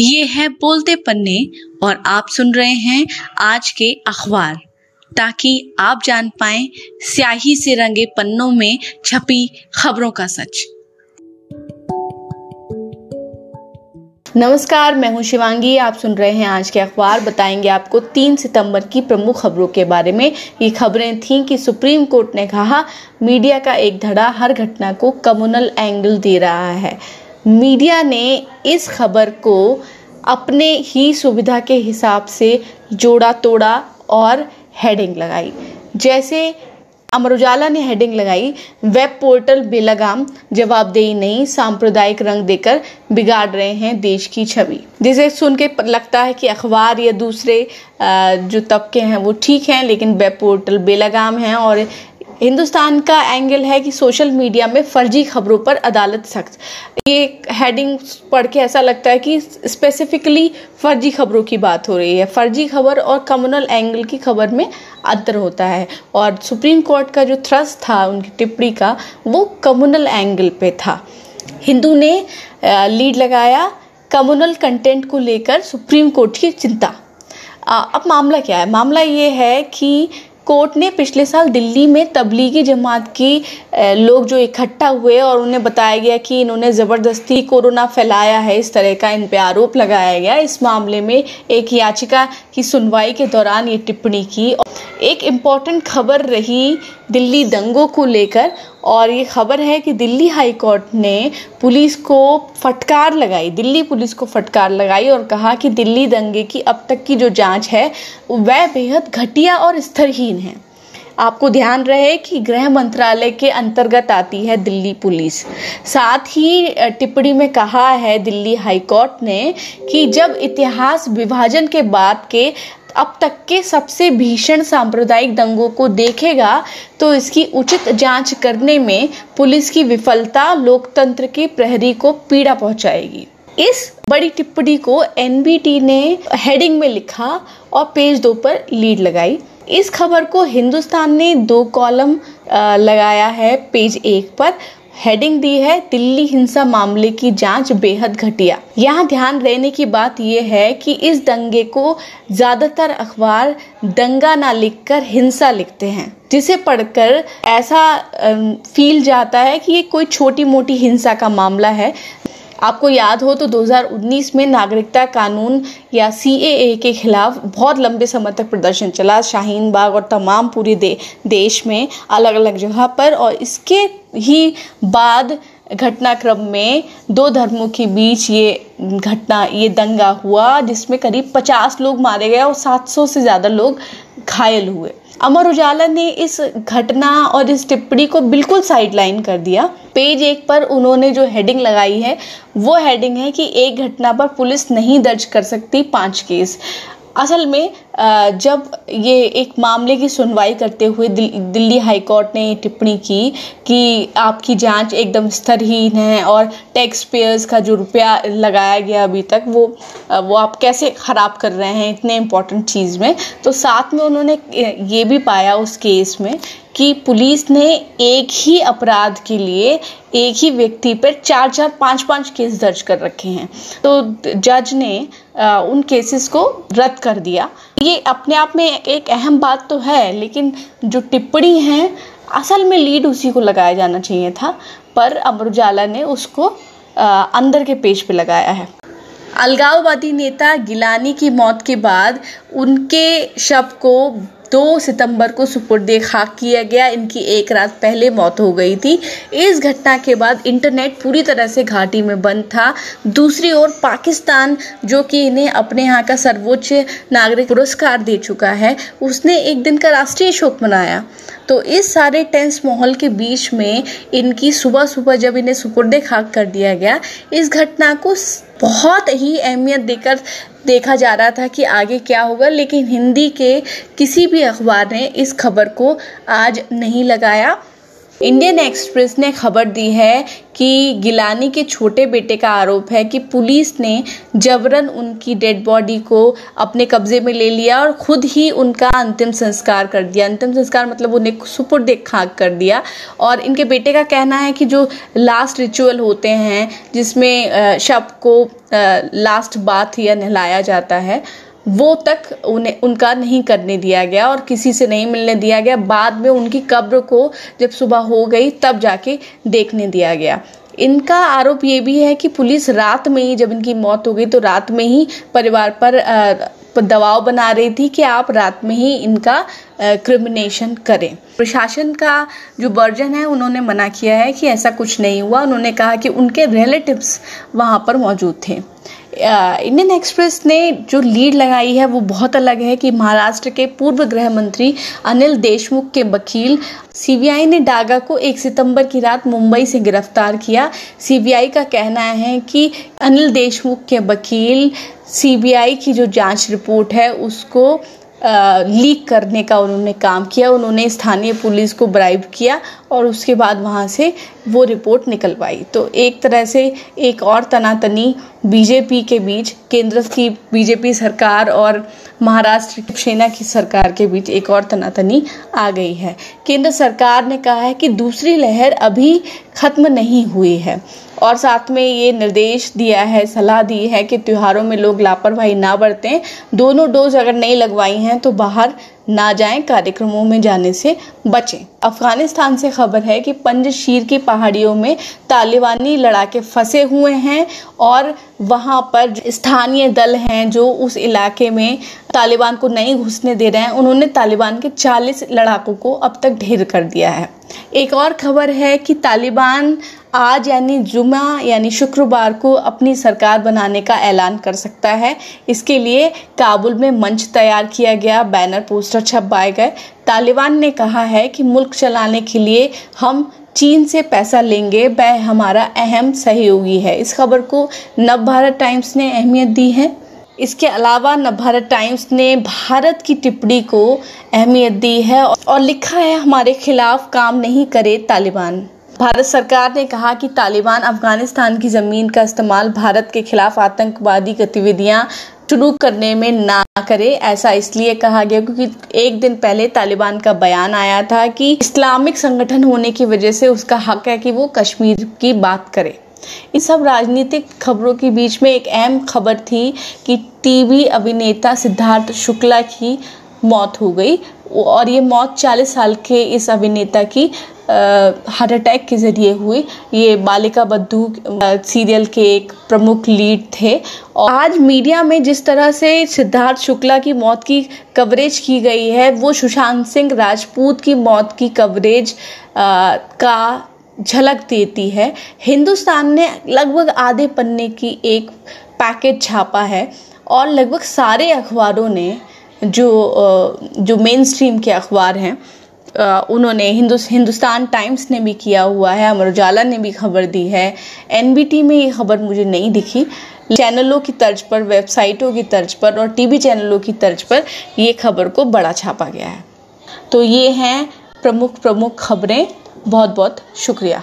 ये है बोलते पन्ने और आप सुन रहे हैं आज के अखबार। ताकि आप जान पाएँ, स्याही से रंगे पन्नों में छपी खबरों का सच। नमस्कार, मैं हूँ शिवांगी। आप सुन रहे हैं आज के अखबार। बताएँगे आपको 3 सितंबर की प्रमुख खबरों के बारे में। ये खबरें थीं कि सुप्रीम कोर्ट ने कहा, मीडिया का एक धड़ा हर घटना को कम्युनल एंगल दे रहा है। मीडिया ने इस खबर को अपने ही सुविधा के हिसाब से जोड़ा, तोड़ा और हेडिंग लगाई। जैसे अमर उजाला ने हेडिंग लगाई वेब पोर्टल बेलगाम जवाबदेही नहीं, सांप्रदायिक रंग देकर बिगाड़ रहे हैं देश की छवि। जिसे सुन के लगता है कि अखबार या दूसरे जो तबके हैं वो ठीक हैं, लेकिन वेब पोर्टल बेलगाम हैं और हिंदुस्तान का एंगल है कि सोशल मीडिया में फर्जी खबरों पर अदालत सख्त। ये हेडिंग पढ़ के ऐसा लगता है कि स्पेसिफिकली फर्जी खबरों की बात हो रही है। फर्जी खबर और कम्युनल एंगल की खबर में अंतर होता है। और सुप्रीम कोर्ट का जो थ्रस्ट था, उनकी टिप्पणी का, वो कम्युनल एंगल पे था। हिंदू ने लीड लगाया कम्युनल कंटेंट को लेकर सुप्रीम कोर्ट की चिंता। अब मामला क्या है? मामला ये है कि कोर्ट ने पिछले साल दिल्ली में तबलीगी जमात की लोग जो इकट्ठा हुए और उन्हें बताया गया कि इन्होंने ज़बरदस्ती कोरोना फैलाया है, इस तरह का इन पर आरोप लगाया गया। इस मामले में एक याचिका की सुनवाई के दौरान ये टिप्पणी की एक इंपॉर्टेंट खबर रही दिल्ली दंगों को लेकर और ये खबर है कि दिल्ली हाई कोर्ट ने पुलिस को फटकार लगाई, दिल्ली पुलिस को फटकार लगाई और कहा कि दिल्ली दंगे की अब तक की जो जाँच है, वह बेहद घटिया और स्तरहीन है। आपको ध्यान रहे कि गृह मंत्रालय के अंतर्गत आती है दिल्ली पुलिस। साथ ही टिप्पणी में कहा है दिल्ली हाई कोर्ट ने कि जब इतिहास विभाजन के बाद के अब तक के सबसे भीषण सांप्रदायिक दंगों को देखेगा तो इसकी उचित जाँच करने में पुलिस की विफलता लोकतंत्र की प्रहरी को पीड़ा पहुंचाएगी। इस बड़ी टिप्पणी को एनबीटी ने हेडिंग में लिखा और पेज दो पर लीड लगाई। इस खबर को हिंदुस्तान ने दो कॉलम लगाया है पेज एक पर। हेडिंग दी है दिल्ली हिंसा मामले की जाँच, बेहद घटिया। यहाँ ध्यान देने की बात यह है कि इस दंगे को ज़्यादातर अखबार दंगा ना लिखकर हिंसा लिखते हैं, जिसे पढ़कर ऐसा फील जाता है कि ये कोई छोटी मोटी हिंसा का मामला है। आपको याद हो तो 2019 में नागरिकता कानून या CAA के खिलाफ बहुत लंबे समय तक प्रदर्शन चला। शाहीन बाग और तमाम पूरे दे, देश में अलग अलग जगह पर और इसके ही बाद घटनाक्रम में दो धर्मों के बीच ये घटना ये दंगा हुआ जिसमें करीब 50 लोग मारे गए और 700 से ज़्यादा लोग घायल हुए। अमर उजाला ने इस घटना और इस टिप्पणी को बिल्कुल साइडलाइन कर दिया। पेज एक पर उन्होंने जो हेडिंग लगाई है, वो हेडिंग है कि एक घटना पर पुलिस नहीं दर्ज कर सकती पाँच केस असल में जब ये एक मामले की सुनवाई करते हुए दिल्ली हाई कोर्ट ने टिप्पणी की कि आपकी जाँच एकदम स्तरहीन है और टैक्स पेयर्स का जो रुपया लगाया गया अभी तक, वो वो आप कैसे ख़राब कर रहे हैं इतने इम्पोर्टेंट चीज़ में? तो साथ में उन्होंने ये भी पाया उस केस में कि पुलिस ने एक ही अपराध के लिए एक ही व्यक्ति पर चार चार पाँच पाँच केस दर्ज कर रखे हैं। तो जज ने उन केसेस को रद्द कर दिया। ये अपने आप में एक अहम बात तो है लेकिन जो टिप्पणी है असल में लीड उसी को लगाया जाना चाहिए था पर अमर उजाला ने उसको आ, अंदर के पेज पे लगाया है। अलगाववादी नेता गिलानी की मौत के बाद उनके शव को दो सितंबर को सुपुर्द खाक किया गया। इनकी एक रात पहले मौत हो गई थी। इस घटना के बाद इंटरनेट पूरी तरह से घाटी में बंद था। दूसरी ओर पाकिस्तान, जो कि इन्हें अपने यहाँ का सर्वोच्च नागरिक पुरस्कार दे चुका है, उसने एक दिन का राष्ट्रीय शोक मनाया। तो इस सारे टेंस माहौल के बीच में इनकी सुबह सुबह जब इन्हें सुपुर्द खाक कर दिया गया, इस घटना को बहुत ही अहमियत देकर देखा जा रहा था कि आगे क्या होगा, लेकिन हिंदी के किसी भी अखबार ने इस खबर को आज नहीं लगाया। इंडियन एक्सप्रेस ने खबर दी है कि गिलानी के छोटे बेटे का आरोप है कि पुलिस ने जबरन उनकी डेड बॉडी को अपने कब्जे में ले लिया और खुद ही उनका अंतिम संस्कार कर दिया। अंतिम संस्कार मतलब उन्हें सुपुर्द खाक कर दिया। और इनके बेटे का कहना है कि जो लास्ट रिचुअल होते हैं, जिसमें शव को लास्ट बाथ या नहलाया जाता है वो तक उन्हें, उनका नहीं करने दिया गया और किसी से नहीं मिलने दिया गया। बाद में उनकी कब्र को जब सुबह हो गई, तब जाके देखने दिया गया। इनका आरोप ये भी है कि पुलिस रात में ही, जब इनकी मौत हो गई तो रात में ही परिवार पर दबाव बना रही थी कि आप रात में ही इनका क्रिमिनेशन करें। प्रशासन का जो वर्जन है, उन्होंने मना किया है कि ऐसा कुछ नहीं हुआ। उन्होंने कहा कि उनके रिलेटिव्स वहाँ पर मौजूद थे। इंडियन एक्सप्रेस ने जो लीड लगाई है, वो बहुत अलग है कि महाराष्ट्र के पूर्व गृह मंत्री अनिल देशमुख के वकील सीबीआई ने डागा को 1 सितंबर की रात मुंबई से गिरफ़्तार किया। सीबीआई का कहना है कि अनिल देशमुख के वकील सीबीआई की जो जाँच रिपोर्ट है, उसको लीक करने का उन्होंने काम किया, उन्होंने स्थानीय पुलिस को ब्राइब किया और उसके बाद वहाँ से वो रिपोर्ट निकलवाई। तो एक तरह से एक और तनातनी बीजेपी के बीच, केंद्र की बीजेपी सरकार और महाराष्ट्र सेना की सरकार के बीच एक और तनातनी आ गई है। केंद्र सरकार ने कहा है कि दूसरी लहर अभी खत्म नहीं हुई है। और साथ में ये निर्देश दिया है, सलाह दी है कि त्योहारों में लोग लापरवाही ना बरतें। दोनों डोज अगर नहीं लगवाई हैं तो बाहर ना जाएँ, कार्यक्रमों में जाने से बचें। अफ़गानिस्तान से खबर है कि पंजशीर की पहाड़ियों में तालिबानी लड़ाके फंसे हुए हैं और वहाँ पर स्थानीय दल हैं जो उस इलाके में तालिबान को नहीं घुसने दे रहे हैं। उन्होंने तालिबान के 40 लड़ाकों को अब तक ढेर कर दिया है। एक और खबर है कि तालिबान आज यानी जुमा यानी शुक्रवार को अपनी सरकार बनाने का ऐलान कर सकता है। इसके लिए काबुल में मंच तैयार किया गया, बैनर, पोस्टर छपवाए गए। तालिबान ने कहा है कि मुल्क चलाने के लिए हम चीन से पैसा लेंगे। वह हमारा अहम सहयोगी है। इस खबर को नव भारत टाइम्स ने अहमियत दी है। इसके अलावा नवभारत टाइम्स ने भारत की टिप्पणी को अहमियत दी है और लिखा है, हमारे खिलाफ काम नहीं करे तालिबान। भारत सरकार ने कहा कि तालिबान अफ़गानिस्तान की ज़मीन का इस्तेमाल भारत के खिलाफ आतंकवादी गतिविधियाँ शुरू करने में ना करे, ऐसा इसलिए कहा गया क्योंकि एक दिन पहले तालिबान का बयान आया था कि इस्लामिक संगठन होने की वजह से उसका हक है कि वो कश्मीर की बात करे। इन सब राजनीतिक खबरों के बीच में एक अहम खबर थी कि टीवी अभिनेता सिद्धार्थ शुक्ला की मौत हो गई। और ये मौत 40 साल के इस अभिनेता की हार्ट अटैक के ज़रिए हुई। ये बालिका बद्धू सीरियल के एक प्रमुख लीड थे। और आज मीडिया में जिस तरह से सिद्धार्थ शुक्ला की मौत की कवरेज की गई है वो सुशांत सिंह राजपूत की मौत की कवरेज आ, का झलक देती है। हिंदुस्तान ने लगभग आधे पन्ने की एक पैकेज छापा है। और लगभग सारे अखबारों ने जो जो मेन स्ट्रीम के अखबार हैं उन्होंने हिंदु, हिंदुस्तान टाइम्स ने भी किया हुआ है, अमर उजाला ने भी खबर दी है एनबीटी में ये खबर मुझे नहीं दिखी, चैनलों की तर्ज पर, वेबसाइटों की तर्ज पर और टीवी चैनलों की तर्ज पर ये खबर को बड़ा छापा गया है। तो ये हैं प्रमुख प्रमुख खबरें बहुत बहुत शुक्रिया।